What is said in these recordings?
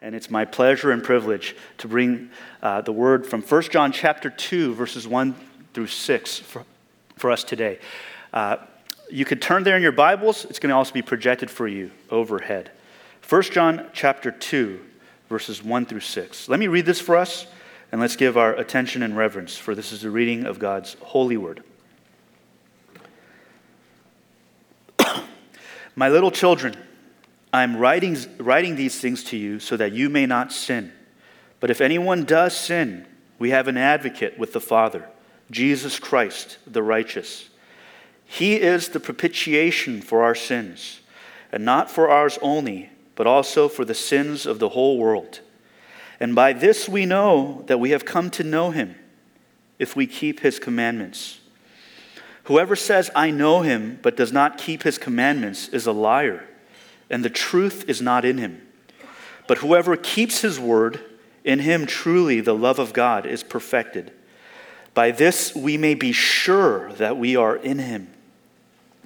And it's my pleasure and privilege to bring uh, the word from 1 John chapter 2, verses 1 through 6 for, for us today. Uh, you could turn there in your Bibles. It's going to also be projected for you overhead. 1 John chapter 2, verses 1 through 6. Let me read this for us, and let's give our attention and reverence, for this is the reading of God's holy word. My little children, I am writing, writing these things to you so that you may not sin. But if anyone does sin, we have an advocate with the Father, Jesus Christ, the righteous. He is the propitiation for our sins, and not for ours only, but also for the sins of the whole world. And by this we know that we have come to know him, if we keep his commandments. Whoever says, I know him, but does not keep his commandments, is a liar and the truth is not in him. But whoever keeps his word, in him truly the love of God is perfected. By this we may be sure that we are in him.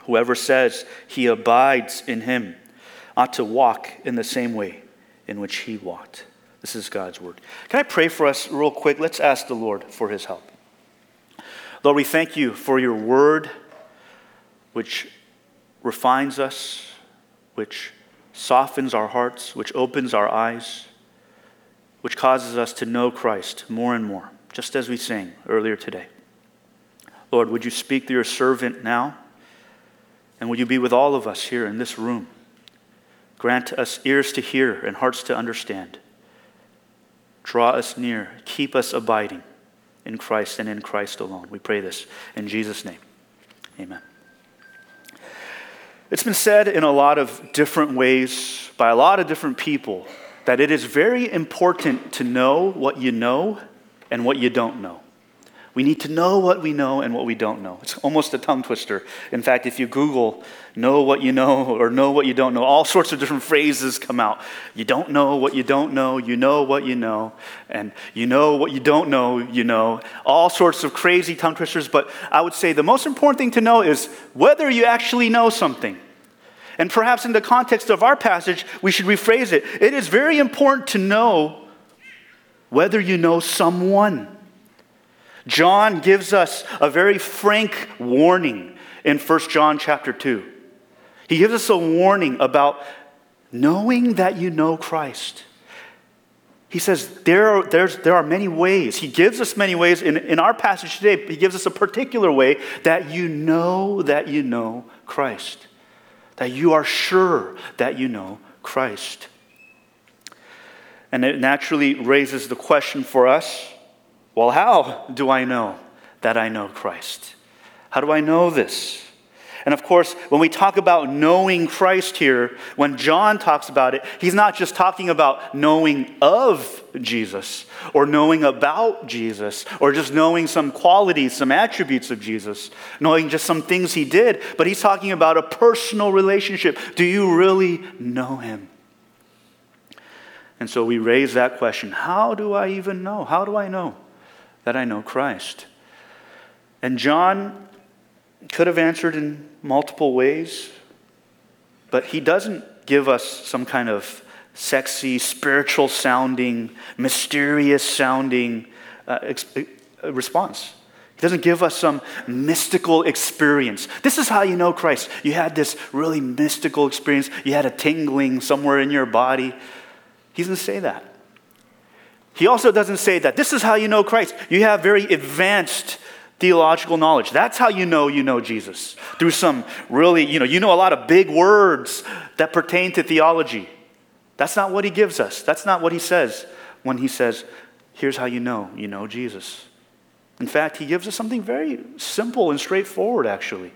Whoever says he abides in him ought to walk in the same way in which he walked. This is God's word. Can I pray for us real quick? Let's ask the Lord for his help. Lord, we thank you for your word, which refines us, which softens our hearts, which opens our eyes, which causes us to know Christ more and more, just as we sang earlier today. Lord, would you speak to your servant now? And would you be with all of us here in this room? Grant us ears to hear and hearts to understand. Draw us near, keep us abiding in Christ and in Christ alone. We pray this in Jesus' name. Amen. It's been said in a lot of different ways by a lot of different people that it is very important to know what you know and what you don't know. We need to know what we know and what we don't know. It's almost a tongue twister. In fact, if you Google know what you know or know what you don't know, all sorts of different phrases come out. You don't know what you don't know, you know what you know, and you know what you don't know, you know. All sorts of crazy tongue twisters, but I would say the most important thing to know is whether you actually know something. And perhaps in the context of our passage, we should rephrase it. It is very important to know whether you know someone. John gives us a very frank warning in 1 John chapter 2. He gives us a warning about knowing that you know Christ. He says there are, there are many ways. He gives us many ways. In, in our passage today, he gives us a particular way that you know that you know Christ, that you are sure that you know Christ. And it naturally raises the question for us well, how do I know that I know Christ? How do I know this? And of course, when we talk about knowing Christ here, when John talks about it, he's not just talking about knowing of Jesus or knowing about Jesus or just knowing some qualities, some attributes of Jesus, knowing just some things he did, but he's talking about a personal relationship. Do you really know him? And so we raise that question How do I even know? How do I know that I know Christ? And John could have answered in multiple ways, but he doesn't give us some kind of sexy, spiritual sounding, mysterious sounding uh, uh, response. He doesn't give us some mystical experience. This is how you know Christ. You had this really mystical experience, you had a tingling somewhere in your body. He doesn't say that. He also doesn't say that this is how you know Christ. You have very advanced theological knowledge. That's how you know you know Jesus. Through some really, you know, you know a lot of big words that pertain to theology. That's not what he gives us. That's not what he says when he says, here's how you know you know Jesus. In fact, he gives us something very simple and straightforward, actually.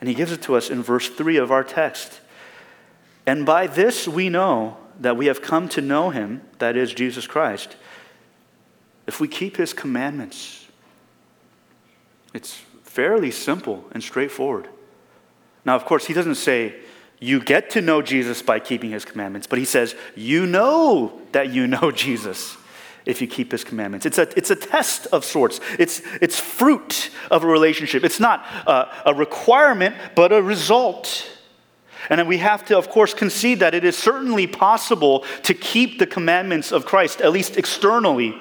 And he gives it to us in verse 3 of our text. And by this we know that we have come to know him, that is Jesus Christ, if we keep his commandments. It's fairly simple and straightforward. Now, of course, he doesn't say you get to know Jesus by keeping his commandments, but he says you know that you know Jesus if you keep his commandments. It's a, it's a test of sorts, it's, it's fruit of a relationship. It's not a, a requirement, but a result. And we have to, of course, concede that it is certainly possible to keep the commandments of Christ, at least externally.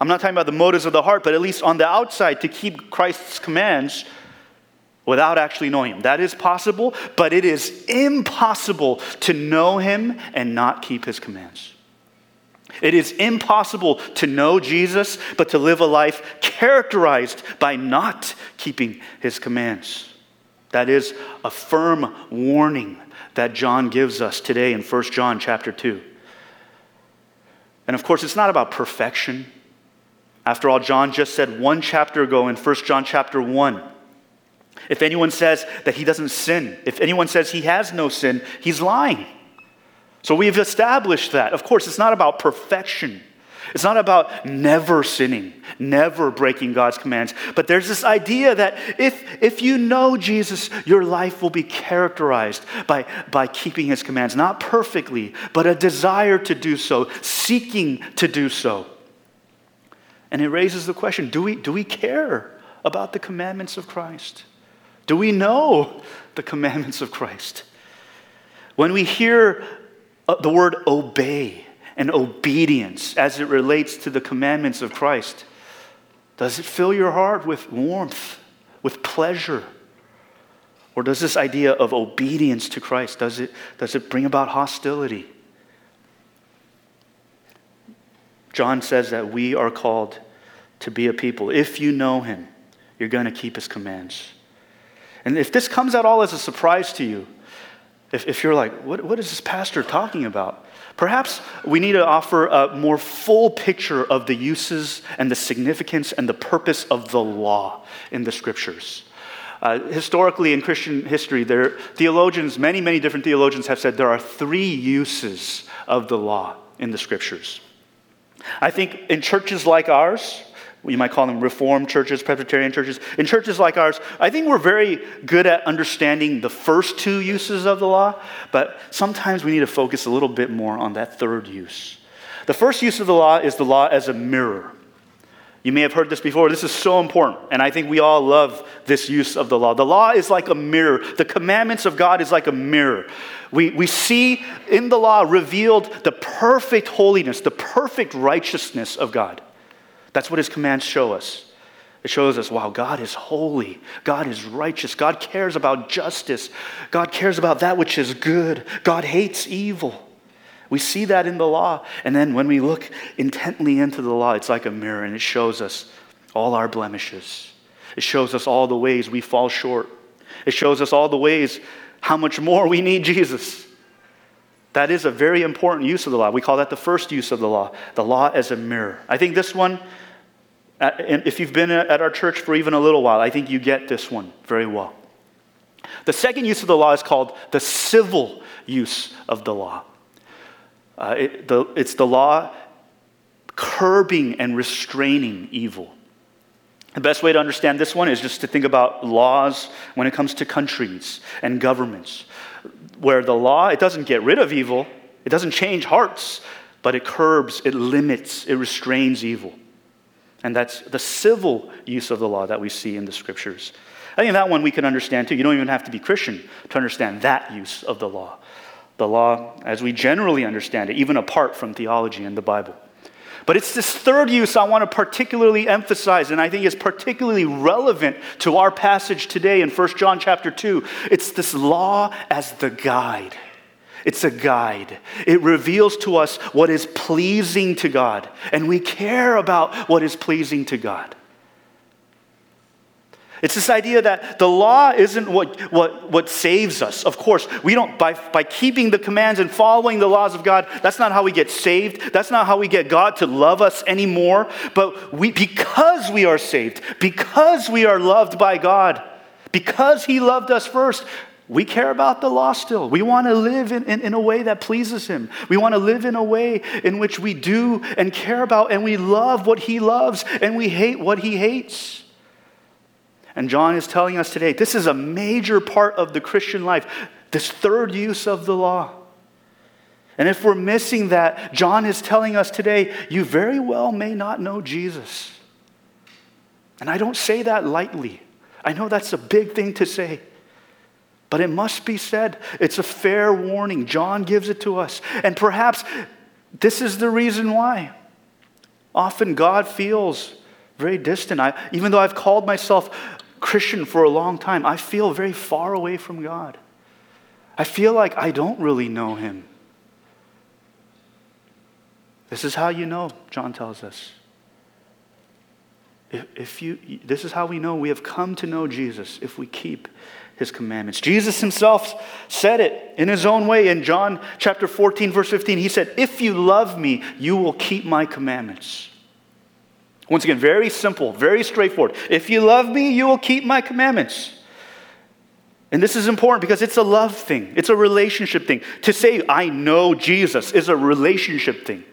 I'm not talking about the motives of the heart, but at least on the outside, to keep Christ's commands without actually knowing Him. That is possible, but it is impossible to know Him and not keep His commands. It is impossible to know Jesus, but to live a life characterized by not keeping His commands. That is a firm warning that John gives us today in 1 John chapter 2. And of course, it's not about perfection. After all, John just said one chapter ago in 1 John chapter 1 if anyone says that he doesn't sin, if anyone says he has no sin, he's lying. So we've established that. Of course, it's not about perfection. It's not about never sinning, never breaking God's commands. But there's this idea that if, if you know Jesus, your life will be characterized by, by keeping his commands, not perfectly, but a desire to do so, seeking to do so. And it raises the question do we, do we care about the commandments of Christ? Do we know the commandments of Christ? When we hear uh, the word obey, and obedience as it relates to the commandments of Christ? Does it fill your heart with warmth, with pleasure? Or does this idea of obedience to Christ, does it, does it bring about hostility? John says that we are called to be a people. If you know him, you're going to keep his commands. And if this comes at all as a surprise to you, if, if you're like, what, what is this pastor talking about? Perhaps we need to offer a more full picture of the uses and the significance and the purpose of the law in the scriptures. Uh, historically, in Christian history, there, theologians, many, many different theologians have said there are three uses of the law in the scriptures. I think in churches like ours, you might call them Reformed churches, Presbyterian churches. In churches like ours, I think we're very good at understanding the first two uses of the law, but sometimes we need to focus a little bit more on that third use. The first use of the law is the law as a mirror. You may have heard this before. This is so important, and I think we all love this use of the law. The law is like a mirror, the commandments of God is like a mirror. We, we see in the law revealed the perfect holiness, the perfect righteousness of God. That's what his commands show us. It shows us, wow, God is holy. God is righteous. God cares about justice. God cares about that which is good. God hates evil. We see that in the law. And then when we look intently into the law, it's like a mirror and it shows us all our blemishes. It shows us all the ways we fall short. It shows us all the ways how much more we need Jesus. That is a very important use of the law. We call that the first use of the law, the law as a mirror. I think this one and if you've been at our church for even a little while, I think you get this one very well. The second use of the law is called the civil use of the law. Uh, it, the, it's the law curbing and restraining evil. The best way to understand this one is just to think about laws when it comes to countries and governments, where the law, it doesn't get rid of evil, it doesn't change hearts, but it curbs, it limits, it restrains evil. And that's the civil use of the law that we see in the scriptures. I think that one we can understand too. You don't even have to be Christian to understand that use of the law. The law, as we generally understand it, even apart from theology and the Bible. But it's this third use I want to particularly emphasize, and I think is particularly relevant to our passage today in 1 John chapter 2. It's this law as the guide. It's a guide. It reveals to us what is pleasing to God, and we care about what is pleasing to God. It's this idea that the law isn't what, what, what saves us. Of course, we don't, by, by keeping the commands and following the laws of God, that's not how we get saved. That's not how we get God to love us anymore. But we, because we are saved, because we are loved by God, because He loved us first, we care about the law still. We want to live in, in, in, a way that pleases Him. We want to live in a way in which we do and care about and we love what He loves and we hate what He hates. And John is telling us today this is a major part of the Christian life, this third use of the law. And if we're missing that, John is telling us today you very well may not know Jesus. And I don't say that lightly. I know that's a big thing to say. But it must be said. It's a fair warning. John gives it to us. And perhaps this is the reason why. Often God feels very distant. I, even though I've called myself Christian for a long time, I feel very far away from God. I feel like I don't really know Him. This is how you know, John tells us. If, if you, this is how we know we have come to know Jesus if we keep his commandments. Jesus himself said it in his own way in John chapter 14, verse 15. He said, If you love me, you will keep my commandments. Once again, very simple, very straightforward. If you love me, you will keep my commandments. And this is important because it's a love thing, it's a relationship thing. To say, I know Jesus, is a relationship thing.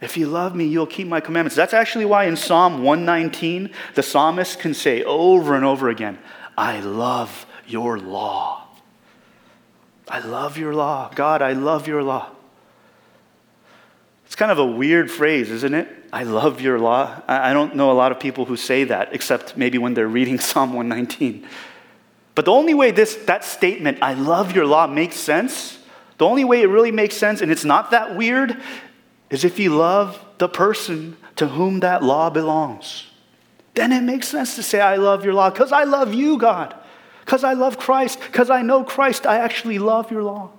If you love me, you'll keep my commandments. That's actually why in Psalm 119, the psalmist can say over and over again, I love your law. I love your law. God, I love your law. It's kind of a weird phrase, isn't it? I love your law. I don't know a lot of people who say that, except maybe when they're reading Psalm 119. But the only way this, that statement, I love your law, makes sense, the only way it really makes sense, and it's not that weird, is if you love the person to whom that law belongs. Then it makes sense to say, I love your law, because I love you, God. Because I love Christ, because I know Christ, I actually love your law.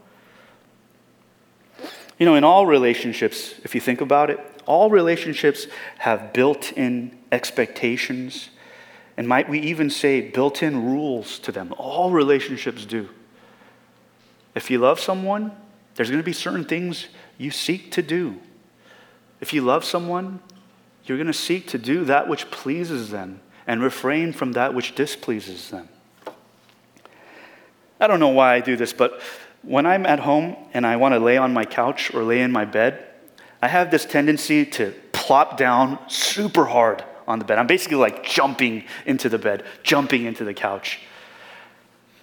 You know, in all relationships, if you think about it, all relationships have built in expectations, and might we even say built in rules to them. All relationships do. If you love someone, there's going to be certain things you seek to do. If you love someone, you're going to seek to do that which pleases them and refrain from that which displeases them. I don't know why I do this, but when I'm at home and I want to lay on my couch or lay in my bed, I have this tendency to plop down super hard on the bed. I'm basically like jumping into the bed, jumping into the couch.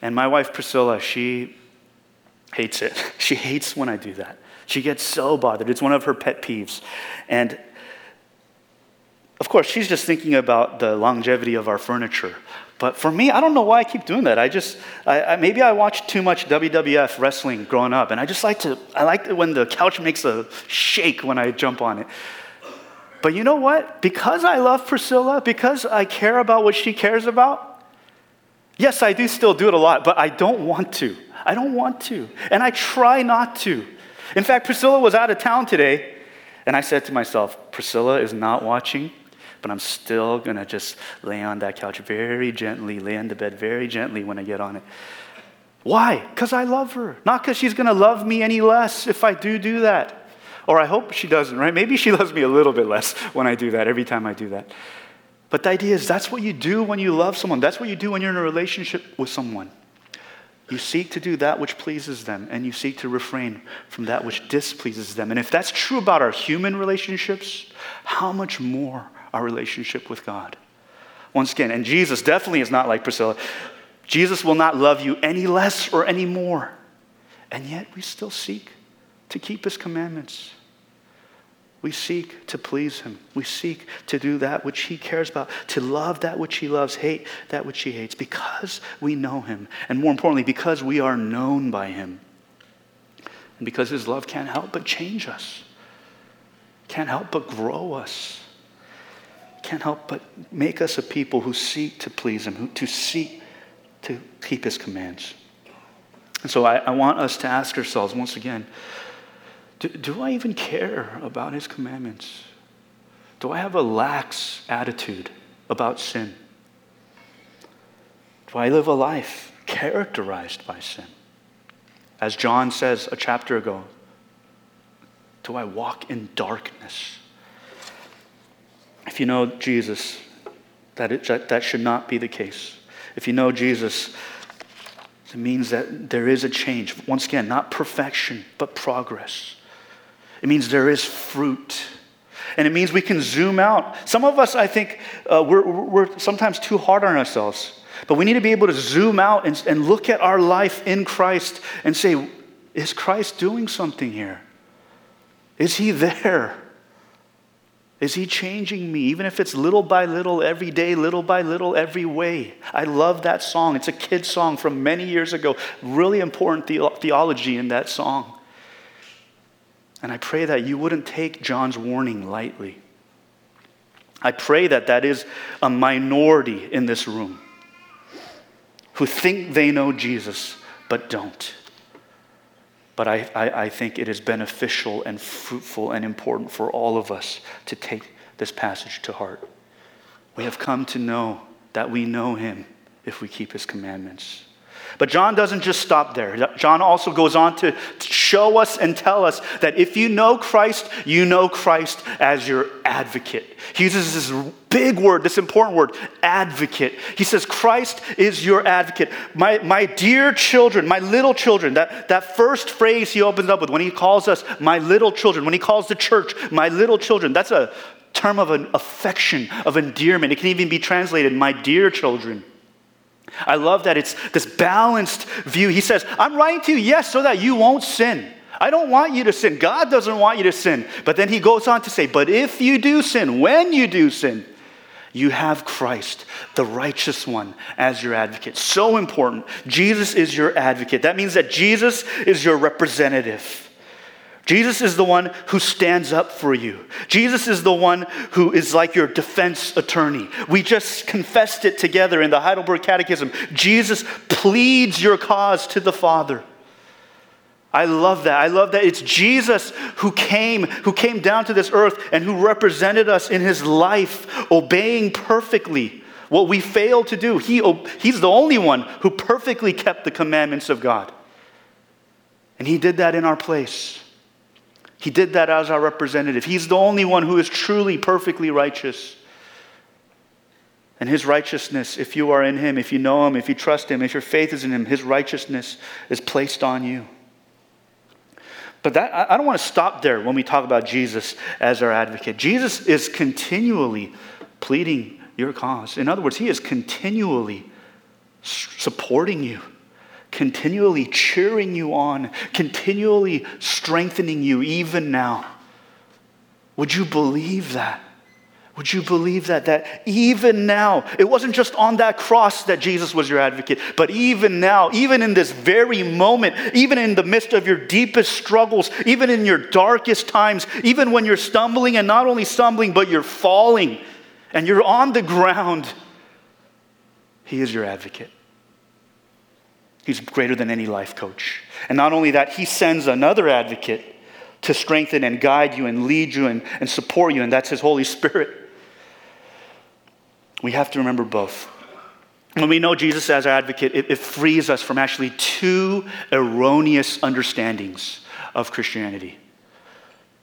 And my wife Priscilla, she hates it. She hates when I do that. She gets so bothered. It's one of her pet peeves. And of course, she's just thinking about the longevity of our furniture. But for me, I don't know why I keep doing that. I just, I, I, maybe I watched too much WWF wrestling growing up, and I just like to, I like when the couch makes a shake when I jump on it. But you know what? Because I love Priscilla, because I care about what she cares about, yes, I do still do it a lot, but I don't want to. I don't want to. And I try not to. In fact, Priscilla was out of town today, and I said to myself, Priscilla is not watching but I'm still going to just lay on that couch very gently, lay on the bed very gently when I get on it. Why? Because I love her. Not because she's going to love me any less if I do do that. Or I hope she doesn't, right? Maybe she loves me a little bit less when I do that, every time I do that. But the idea is that's what you do when you love someone. That's what you do when you're in a relationship with someone. You seek to do that which pleases them, and you seek to refrain from that which displeases them. And if that's true about our human relationships, how much more our relationship with God. Once again, and Jesus definitely is not like Priscilla. Jesus will not love you any less or any more. And yet we still seek to keep his commandments. We seek to please him. We seek to do that which he cares about, to love that which he loves, hate that which he hates, because we know him. And more importantly, because we are known by him. And because his love can't help but change us, can't help but grow us can't help but make us a people who seek to please Him, who, to seek to keep His commands. And so I, I want us to ask ourselves once again do, do I even care about His commandments? Do I have a lax attitude about sin? Do I live a life characterized by sin? As John says a chapter ago, do I walk in darkness? If you know Jesus, that, it, that, should not be the case. If you know Jesus, it means that there is a change. Once again, not perfection, but progress. It means there is fruit. And it means we can zoom out. Some of us, I think, uh, we're, we're sometimes too hard on ourselves. But we need to be able to zoom out and, and look at our life in Christ and say, is Christ doing something here? Is he there? Is he changing me, even if it's little by little, every day, little by little, every way? I love that song. It's a kid's song from many years ago. Really important the- theology in that song. And I pray that you wouldn't take John's warning lightly. I pray that that is a minority in this room who think they know Jesus but don't. But I, I, I, think it is beneficial and fruitful and important for all of us to take this passage to heart. We have come to know that we know him if we keep his commandments. But John doesn't just stop there. John also goes on to show us and tell us that if you know Christ, you know Christ as your advocate. He uses this big word, this important word, advocate. He says, Christ is your advocate. My, my dear children, my little children, that, that first phrase he opens up with when he calls us my little children, when he calls the church my little children, that's a term of an affection, of endearment. It can even be translated, my dear children. I love that it's this balanced view. He says, I'm writing to you, yes, so that you won't sin. I don't want you to sin. God doesn't want you to sin. But then he goes on to say, But if you do sin, when you do sin, you have Christ, the righteous one, as your advocate. So important. Jesus is your advocate. That means that Jesus is your representative. Jesus is the one who stands up for you. Jesus is the one who is like your defense attorney. We just confessed it together in the Heidelberg Catechism. Jesus pleads your cause to the Father. I love that. I love that it's Jesus who came, who came down to this earth and who represented us in his life, obeying perfectly what we failed to do. He, he's the only one who perfectly kept the commandments of God. And he did that in our place. He did that as our representative. He's the only one who is truly perfectly righteous. And his righteousness, if you are in him, if you know him, if you trust him, if your faith is in him, his righteousness is placed on you. But that, I don't want to stop there when we talk about Jesus as our advocate. Jesus is continually pleading your cause. In other words, he is continually supporting you continually cheering you on, continually strengthening you even now. Would you believe that? Would you believe that? That even now, it wasn't just on that cross that Jesus was your advocate, but even now, even in this very moment, even in the midst of your deepest struggles, even in your darkest times, even when you're stumbling and not only stumbling, but you're falling and you're on the ground, He is your advocate. He's greater than any life coach. And not only that, he sends another advocate to strengthen and guide you and lead you and, and support you, and that's his Holy Spirit. We have to remember both. When we know Jesus as our advocate, it, it frees us from actually two erroneous understandings of Christianity.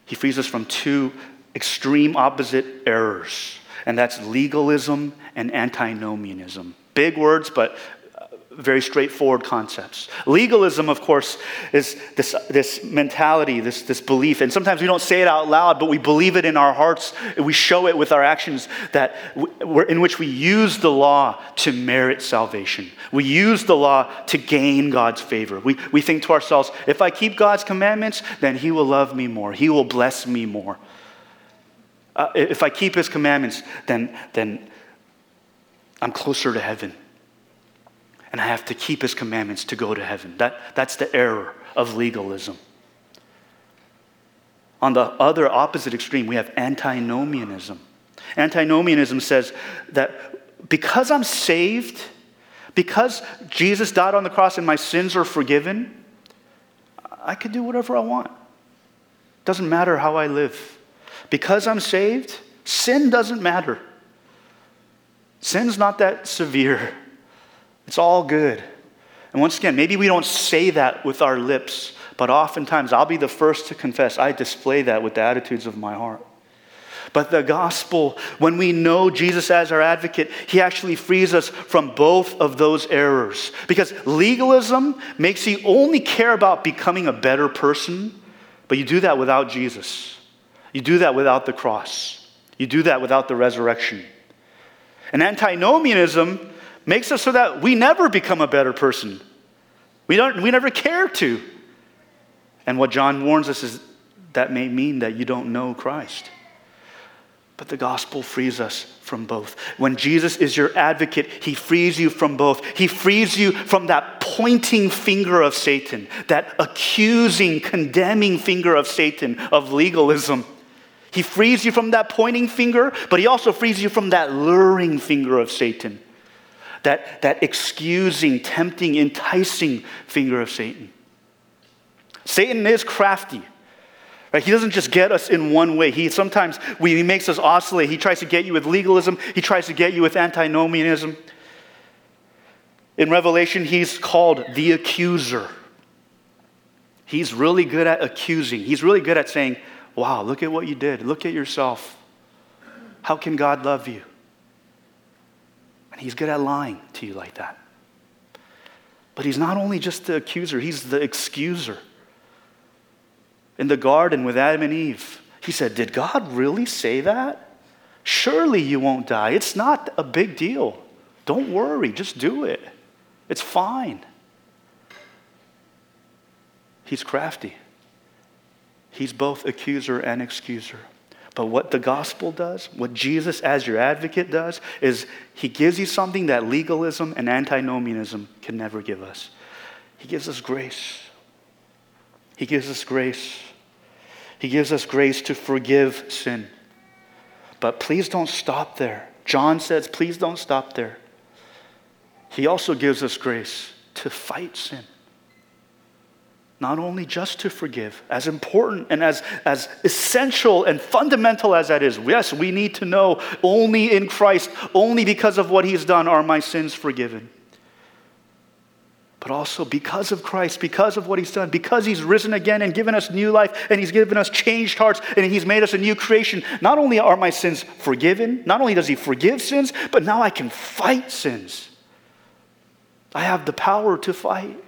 He frees us from two extreme opposite errors, and that's legalism and antinomianism. Big words, but very straightforward concepts. Legalism, of course, is this, this mentality, this, this belief, and sometimes we don't say it out loud, but we believe it in our hearts. We show it with our actions that in which we use the law to merit salvation. We use the law to gain God's favor. We, we think to ourselves, if I keep God's commandments, then He will love me more, He will bless me more. Uh, if I keep His commandments, then, then I'm closer to heaven and I have to keep his commandments to go to heaven. That, that's the error of legalism. On the other opposite extreme, we have antinomianism. Antinomianism says that because I'm saved, because Jesus died on the cross and my sins are forgiven, I can do whatever I want. Doesn't matter how I live. Because I'm saved, sin doesn't matter. Sin's not that severe. It's all good. And once again, maybe we don't say that with our lips, but oftentimes I'll be the first to confess I display that with the attitudes of my heart. But the gospel, when we know Jesus as our advocate, he actually frees us from both of those errors. Because legalism makes you only care about becoming a better person, but you do that without Jesus. You do that without the cross. You do that without the resurrection. And antinomianism makes us so that we never become a better person. We, don't, we never care to. And what John warns us is that may mean that you don't know Christ. But the gospel frees us from both. When Jesus is your advocate, he frees you from both. He frees you from that pointing finger of Satan, that accusing, condemning finger of Satan of legalism. He frees you from that pointing finger, but he also frees you from that luring finger of Satan, that, that excusing, tempting, enticing finger of Satan. Satan is crafty. Right? He doesn't just get us in one way. He sometimes we, he makes us oscillate. He tries to get you with legalism. He tries to get you with antinomianism. In Revelation, he's called the accuser. He's really good at accusing. He's really good at saying, Wow, look at what you did. Look at yourself. How can God love you? And he's good at lying to you like that. But he's not only just the accuser, he's the excuser in the garden with Adam and Eve. He said, Did God really say that? Surely you won't die. It's not a big deal. Don't worry, just do it. It's fine. He's crafty. He's both accuser and excuser. But what the gospel does, what Jesus as your advocate does, is he gives you something that legalism and antinomianism can never give us. He gives us grace. He gives us grace. He gives us grace to forgive sin. But please don't stop there. John says, please don't stop there. He also gives us grace to fight sin. Not only just to forgive, as important and as, as essential and fundamental as that is. Yes, we need to know only in Christ, only because of what He's done, are my sins forgiven but also because of Christ, because of what He's done, because He's risen again and given us new life, and He's given us changed hearts, and He's made us a new creation. Not only are my sins forgiven, not only does He forgive sins, but now I can fight sins. I have the power to fight,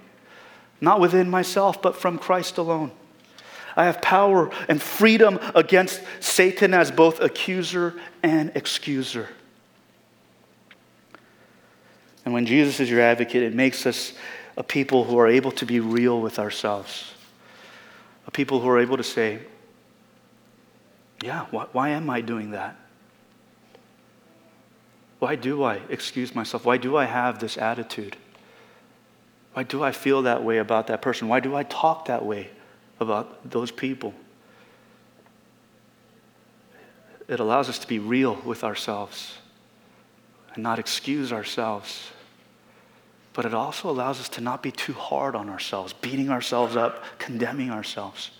not within myself, but from Christ alone. I have power and freedom against Satan as both accuser and excuser. And when Jesus is your advocate, it makes us a people who are able to be real with ourselves, a people who are able to say, Yeah, why, why am I doing that? Why do I excuse myself? Why do I have this attitude? Why do I feel that way about that person? Why do I talk that way about those people? It allows us to be real with ourselves and not excuse ourselves but it also allows us to not be too hard on ourselves, beating ourselves up, condemning ourselves.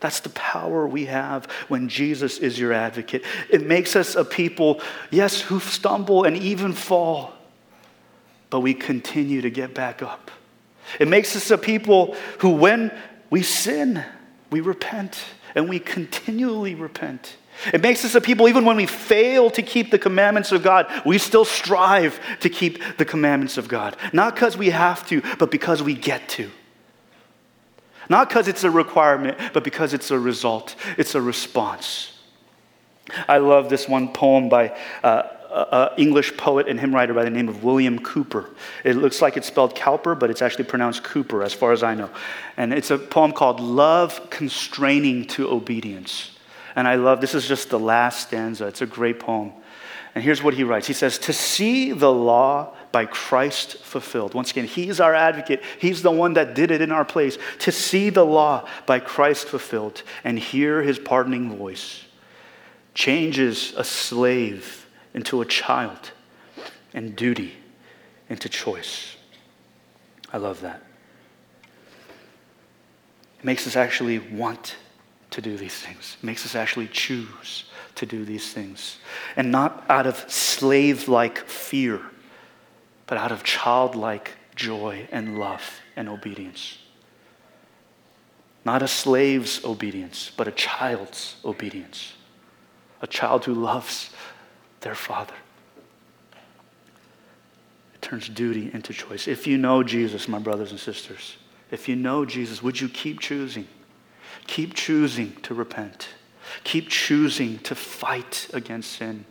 That's the power we have when Jesus is your advocate. It makes us a people, yes, who stumble and even fall, but we continue to get back up. It makes us a people who, when we sin, we repent and we continually repent. It makes us a people, even when we fail to keep the commandments of God, we still strive to keep the commandments of God. Not because we have to, but because we get to. Not because it's a requirement, but because it's a result, it's a response. I love this one poem by uh, an English poet and hymn writer by the name of William Cooper. It looks like it's spelled Cowper, but it's actually pronounced Cooper, as far as I know. And it's a poem called Love Constraining to Obedience. And I love this is just the last stanza. It's a great poem. And here's what he writes He says, To see the law by Christ fulfilled. Once again, He's our advocate. He's the one that did it in our place. To see the law by Christ fulfilled and hear His pardoning voice changes a slave into a child and duty into choice. I love that. It makes us actually want to do these things. It makes us actually choose to do these things. And not out of slave like fear, but out of childlike joy and love and obedience. Not a slave's obedience, but a child's obedience. A child who loves their father. It turns duty into choice. If you know Jesus, my brothers and sisters, if you know Jesus, would you keep choosing? Keep choosing to repent. Keep choosing to fight against sin,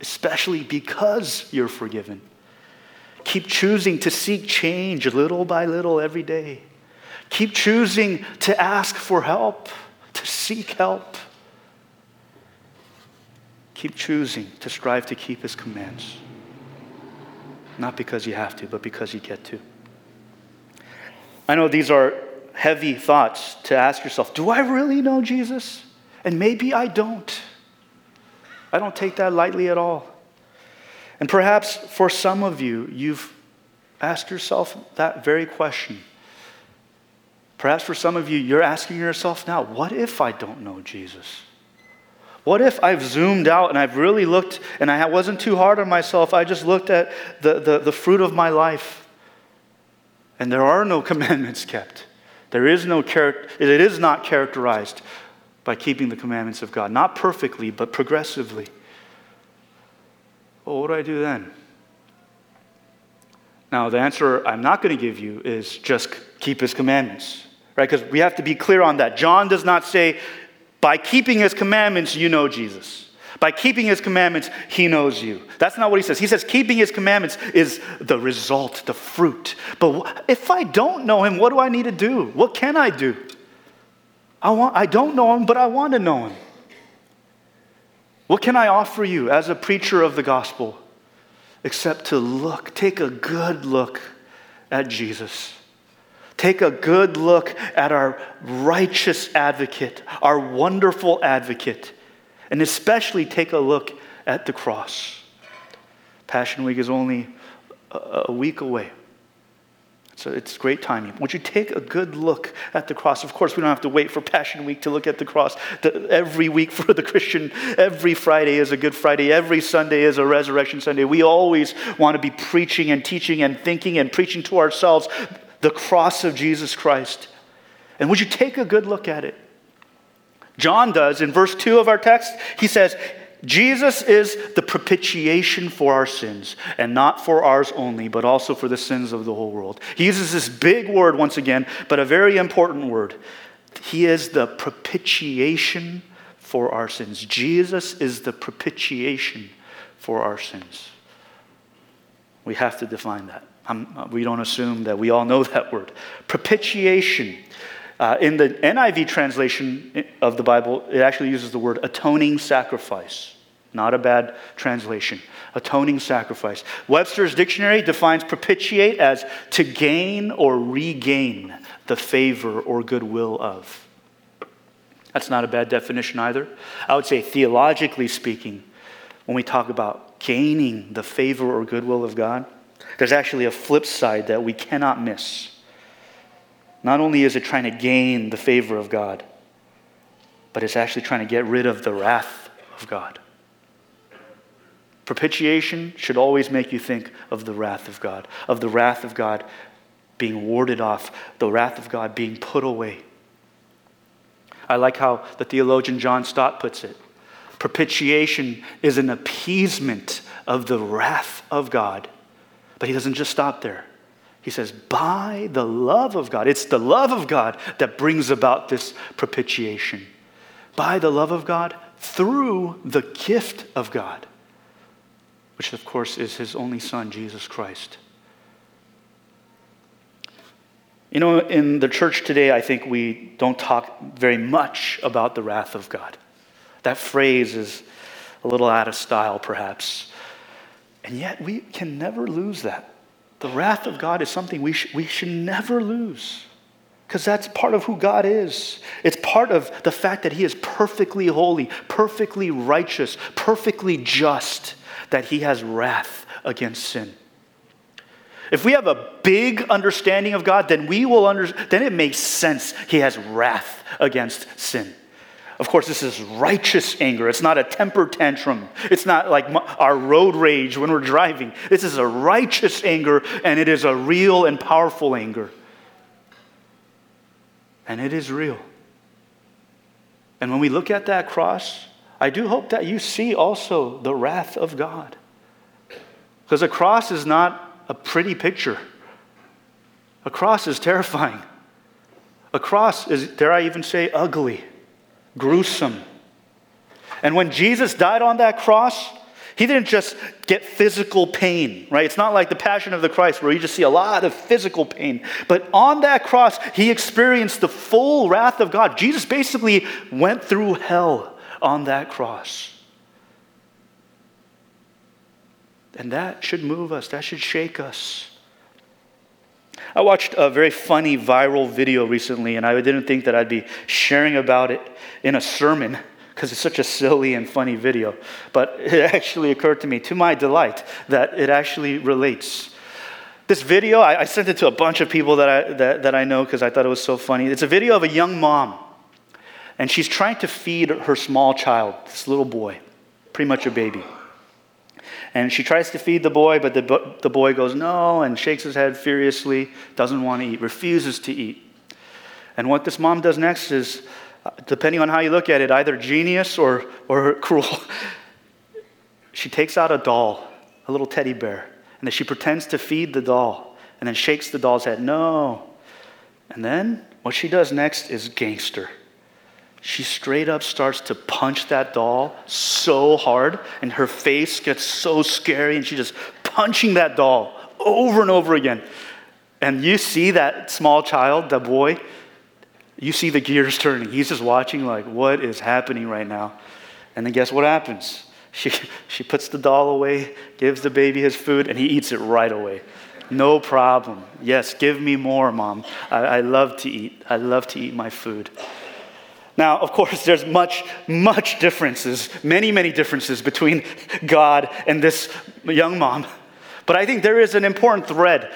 especially because you're forgiven. Keep choosing to seek change little by little every day. Keep choosing to ask for help, to seek help. Keep choosing to strive to keep his commands. Not because you have to, but because you get to. I know these are heavy thoughts to ask yourself do I really know Jesus? And maybe I don't. I don't take that lightly at all. And perhaps for some of you, you've asked yourself that very question. Perhaps for some of you, you're asking yourself now, what if I don't know Jesus? What if I've zoomed out and I've really looked and I wasn't too hard on myself? I just looked at the, the, the fruit of my life and there are no commandments kept. There is no character, it is not characterized by keeping the commandments of God. Not perfectly, but progressively. Well, what do I do then? Now, the answer I'm not going to give you is just keep his commandments, right? Because we have to be clear on that. John does not say, by keeping his commandments, you know Jesus. By keeping his commandments, he knows you. That's not what he says. He says keeping his commandments is the result, the fruit. But if I don't know him, what do I need to do? What can I do? I, want, I don't know him, but I want to know him. What can I offer you as a preacher of the gospel except to look, take a good look at Jesus? Take a good look at our righteous advocate, our wonderful advocate, and especially take a look at the cross. Passion Week is only a week away. So it's great timing. Would you take a good look at the cross? Of course, we don't have to wait for Passion Week to look at the cross. The, every week for the Christian, every Friday is a Good Friday. Every Sunday is a Resurrection Sunday. We always want to be preaching and teaching and thinking and preaching to ourselves the cross of Jesus Christ. And would you take a good look at it? John does in verse 2 of our text. He says, Jesus is the propitiation for our sins, and not for ours only, but also for the sins of the whole world. He uses this big word once again, but a very important word. He is the propitiation for our sins. Jesus is the propitiation for our sins. We have to define that. I'm, we don't assume that we all know that word. Propitiation. Uh, in the NIV translation of the Bible, it actually uses the word atoning sacrifice. Not a bad translation. Atoning sacrifice. Webster's dictionary defines propitiate as to gain or regain the favor or goodwill of. That's not a bad definition either. I would say, theologically speaking, when we talk about gaining the favor or goodwill of God, there's actually a flip side that we cannot miss. Not only is it trying to gain the favor of God, but it's actually trying to get rid of the wrath of God. Propitiation should always make you think of the wrath of God, of the wrath of God being warded off, the wrath of God being put away. I like how the theologian John Stott puts it. Propitiation is an appeasement of the wrath of God. But he doesn't just stop there. He says, by the love of God. It's the love of God that brings about this propitiation. By the love of God, through the gift of God, which of course is his only Son, Jesus Christ. You know, in the church today, I think we don't talk very much about the wrath of God. That phrase is a little out of style, perhaps. And yet, we can never lose that. The wrath of God is something we, sh- we should never lose because that's part of who God is. It's part of the fact that He is perfectly holy, perfectly righteous, perfectly just, that He has wrath against sin. If we have a big understanding of God, then we will under, then it makes sense He has wrath against sin. Of course, this is righteous anger. It's not a temper tantrum. It's not like our road rage when we're driving. This is a righteous anger, and it is a real and powerful anger. And it is real. And when we look at that cross, I do hope that you see also the wrath of God. Because a cross is not a pretty picture, a cross is terrifying. A cross is, dare I even say, ugly gruesome. And when Jesus died on that cross, he didn't just get physical pain, right? It's not like the Passion of the Christ where you just see a lot of physical pain. But on that cross, he experienced the full wrath of God. Jesus basically went through hell on that cross. And that should move us, that should shake us. I watched a very funny viral video recently, and I didn't think that I'd be sharing about it in a sermon because it's such a silly and funny video. But it actually occurred to me, to my delight, that it actually relates. This video, I, I sent it to a bunch of people that I, that, that I know because I thought it was so funny. It's a video of a young mom, and she's trying to feed her small child, this little boy, pretty much a baby. And she tries to feed the boy, but the, the boy goes no and shakes his head furiously, doesn't want to eat, refuses to eat. And what this mom does next is, uh, depending on how you look at it, either genius or, or cruel. she takes out a doll, a little teddy bear, and then she pretends to feed the doll and then shakes the doll's head, no. And then what she does next is gangster she straight up starts to punch that doll so hard, and her face gets so scary, and she's just punching that doll over and over again. And you see that small child, the boy, you see the gears turning. He's just watching, like, what is happening right now? And then guess what happens? She, she puts the doll away, gives the baby his food, and he eats it right away. No problem. Yes, give me more, mom. I, I love to eat. I love to eat my food. Now, of course, there's much, much differences, many, many differences between God and this young mom. But I think there is an important thread.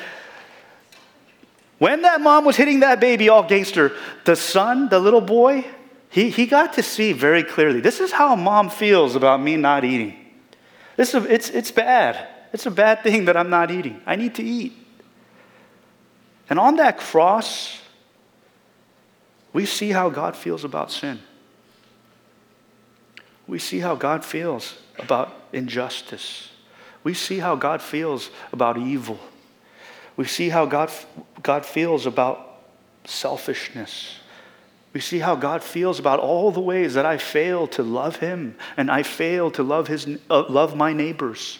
When that mom was hitting that baby all gangster, the son, the little boy, he, he got to see very clearly this is how mom feels about me not eating. This is, it's, it's bad. It's a bad thing that I'm not eating. I need to eat. And on that cross, we see how God feels about sin. We see how God feels about injustice. We see how God feels about evil. We see how God, God feels about selfishness. We see how God feels about all the ways that I fail to love Him and I fail to love, his, uh, love my neighbors.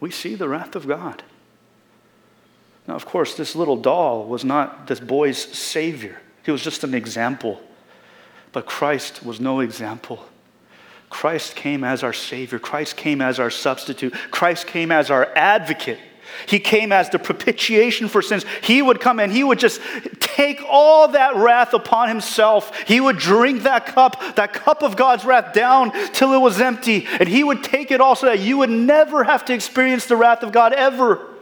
We see the wrath of God. Now, of course, this little doll was not this boy's savior, he was just an example. But Christ was no example. Christ came as our Savior. Christ came as our substitute. Christ came as our advocate. He came as the propitiation for sins. He would come and he would just take all that wrath upon himself. He would drink that cup, that cup of God's wrath down till it was empty. And he would take it all so that you would never have to experience the wrath of God ever.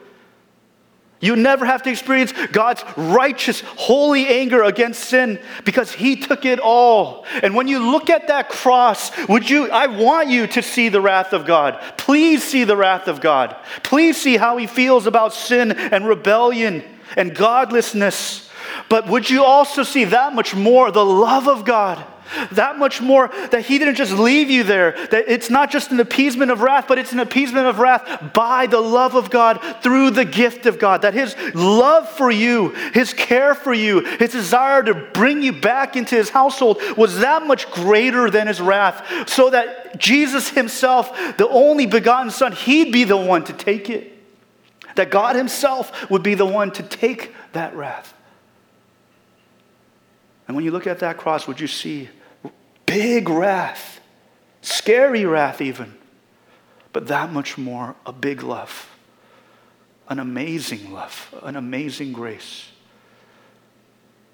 You never have to experience God's righteous, holy anger against sin because He took it all. And when you look at that cross, would you, I want you to see the wrath of God. Please see the wrath of God. Please see how He feels about sin and rebellion and godlessness. But would you also see that much more the love of God? That much more that he didn't just leave you there, that it's not just an appeasement of wrath, but it's an appeasement of wrath by the love of God through the gift of God. That his love for you, his care for you, his desire to bring you back into his household was that much greater than his wrath, so that Jesus himself, the only begotten Son, he'd be the one to take it. That God himself would be the one to take that wrath. And when you look at that cross, would you see big wrath, scary wrath, even, but that much more a big love, an amazing love, an amazing grace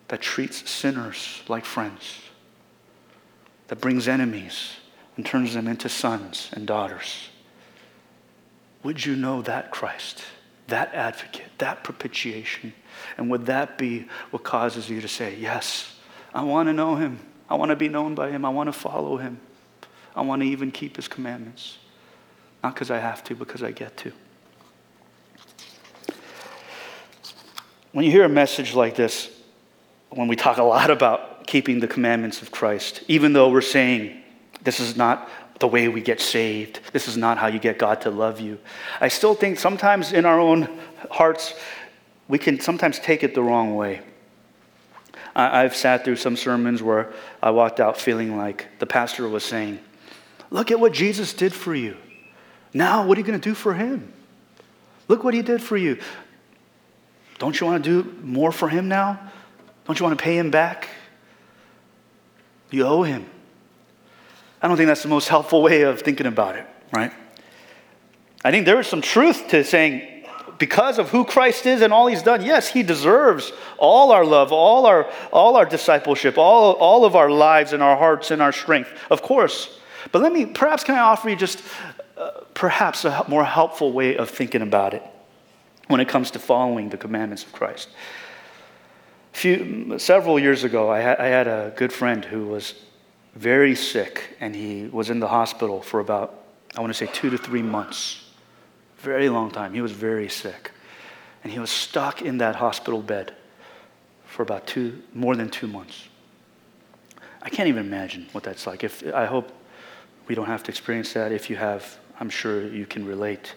that treats sinners like friends, that brings enemies and turns them into sons and daughters. Would you know that Christ, that advocate, that propitiation? And would that be what causes you to say, Yes, I want to know him? I want to be known by him. I want to follow him. I want to even keep his commandments. Not because I have to, because I get to. When you hear a message like this, when we talk a lot about keeping the commandments of Christ, even though we're saying this is not the way we get saved, this is not how you get God to love you, I still think sometimes in our own hearts, we can sometimes take it the wrong way. I, have sat through some sermons where I walked out feeling like the pastor was saying, Look at what Jesus did for you. Now, what are you going to do for him? Look what he did for you. Don't you want to do more for him now? Don't you want to pay him back? You owe him. I don't think that's the most helpful way of thinking about it, right? I think there is some truth to saying, because of who Christ is and all he's done, yes, he deserves all our love, all our, all our discipleship, all, all of our lives and our hearts and our strength, of course. But let me, perhaps, can I offer you just uh, perhaps a more helpful way of thinking about it when it comes to following the commandments of Christ? Few, several years ago, I had, I had a good friend who was very sick, and he was in the hospital for about, I want to say, two to three months. Very long time. He was very sick. And he was stuck in that hospital bed for about two, more than two months. I can't even imagine what that's like. If, I hope we don't have to experience that. If you have, I'm sure you can relate.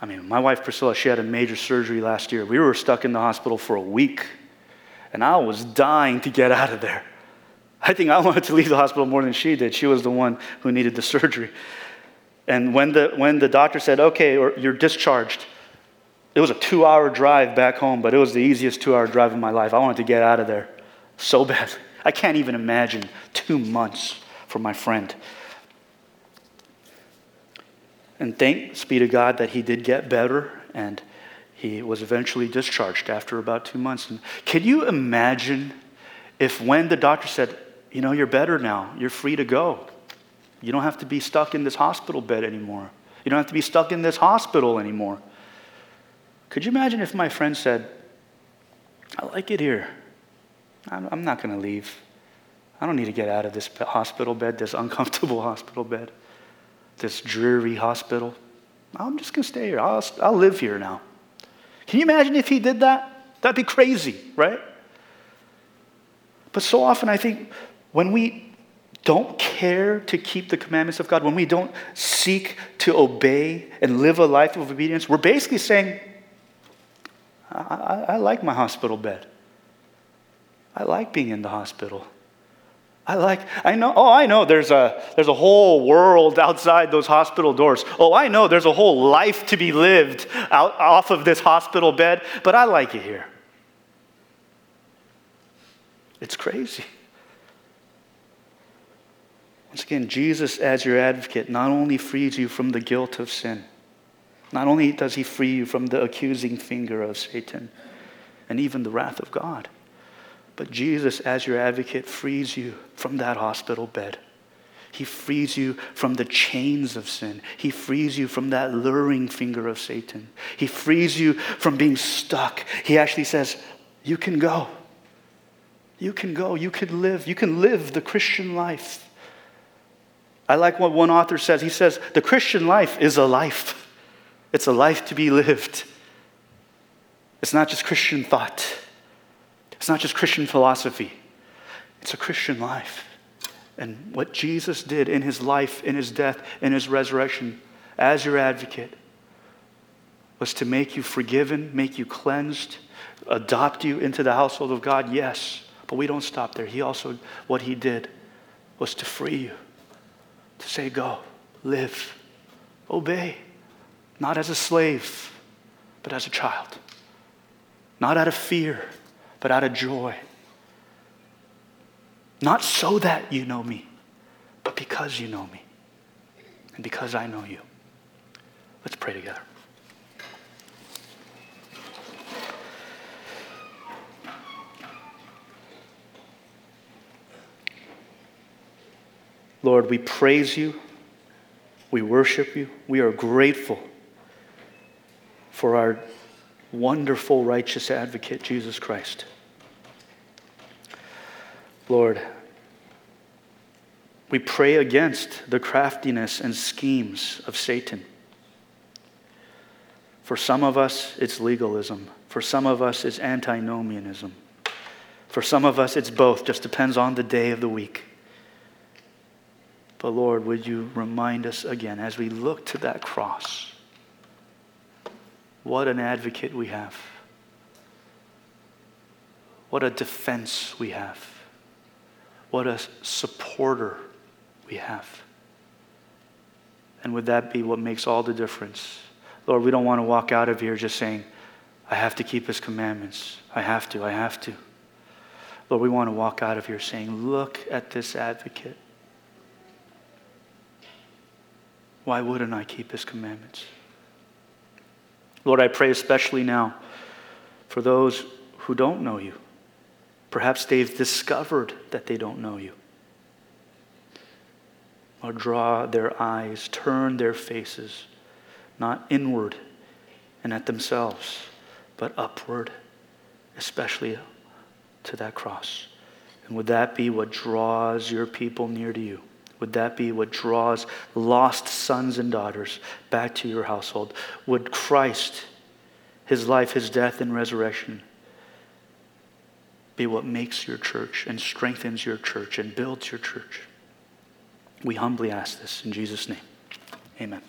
I mean, my wife Priscilla, she had a major surgery last year. We were stuck in the hospital for a week, and I was dying to get out of there. I think I wanted to leave the hospital more than she did. She was the one who needed the surgery. And when the, when the doctor said, okay, you're discharged, it was a two hour drive back home, but it was the easiest two hour drive of my life. I wanted to get out of there so bad. I can't even imagine two months for my friend. And thanks be to God that he did get better and he was eventually discharged after about two months. And can you imagine if when the doctor said, you know, you're better now, you're free to go, you don't have to be stuck in this hospital bed anymore. You don't have to be stuck in this hospital anymore. Could you imagine if my friend said, I like it here. I'm not going to leave. I don't need to get out of this hospital bed, this uncomfortable hospital bed, this dreary hospital. I'm just going to stay here. I'll, I'll live here now. Can you imagine if he did that? That'd be crazy, right? But so often I think when we don't care to keep the commandments of God, when we don't seek to obey and live a life of obedience, we're basically saying, I, I, I like my hospital bed. I like being in the hospital. I like, I know, oh, I know there's a, there's a whole world outside those hospital doors. Oh, I know there's a whole life to be lived out, off of this hospital bed, but I like it here. It's crazy. Once again, Jesus, as your advocate, not only frees you from the guilt of sin, not only does he free you from the accusing finger of Satan and even the wrath of God, but Jesus, as your advocate, frees you from that hospital bed. He frees you from the chains of sin. He frees you from that luring finger of Satan. He frees you from being stuck. He actually says, You can go. You can go. You can live. You can live the Christian life. I like what one author says. He says, The Christian life is a life, it's a life to be lived. It's not just Christian thought, it's not just Christian philosophy, it's a Christian life. And what Jesus did in his life, in his death, in his resurrection, as your advocate, was to make you forgiven, make you cleansed, adopt you into the household of God, yes. But we don't stop there. He also, what he did was to free you to say, Go, live, obey, not as a slave, but as a child. Not out of fear, but out of joy. Not so that you know me, but because you know me and because I know you. Let's pray together. Lord, we praise you. We worship you. We are grateful for our wonderful, righteous advocate, Jesus Christ. Lord, we pray against the craftiness and schemes of Satan. For some of us, it's legalism. For some of us, it's antinomianism. For some of us, it's both, just depends on the day of the week. But Lord, would you remind us again as we look to that cross, what an advocate we have, what a defense we have, what a supporter we have. And would that be what makes all the difference? Lord, we don't want to walk out of here just saying, I have to keep his commandments. I have to, I have to. Lord, we want to walk out of here saying, Look at this advocate. Why wouldn't I keep his commandments? Lord, I pray especially now for those who don't know you. Perhaps they've discovered that they don't know you. Lord, draw their eyes, turn their faces, not inward and at themselves, but upward, especially to that cross. And would that be what draws your people near to you? Would that be what draws lost sons and daughters back to your household? Would Christ, his life, his death, and resurrection be what makes your church and strengthens your church and builds your church? We humbly ask this in Jesus' name. Amen.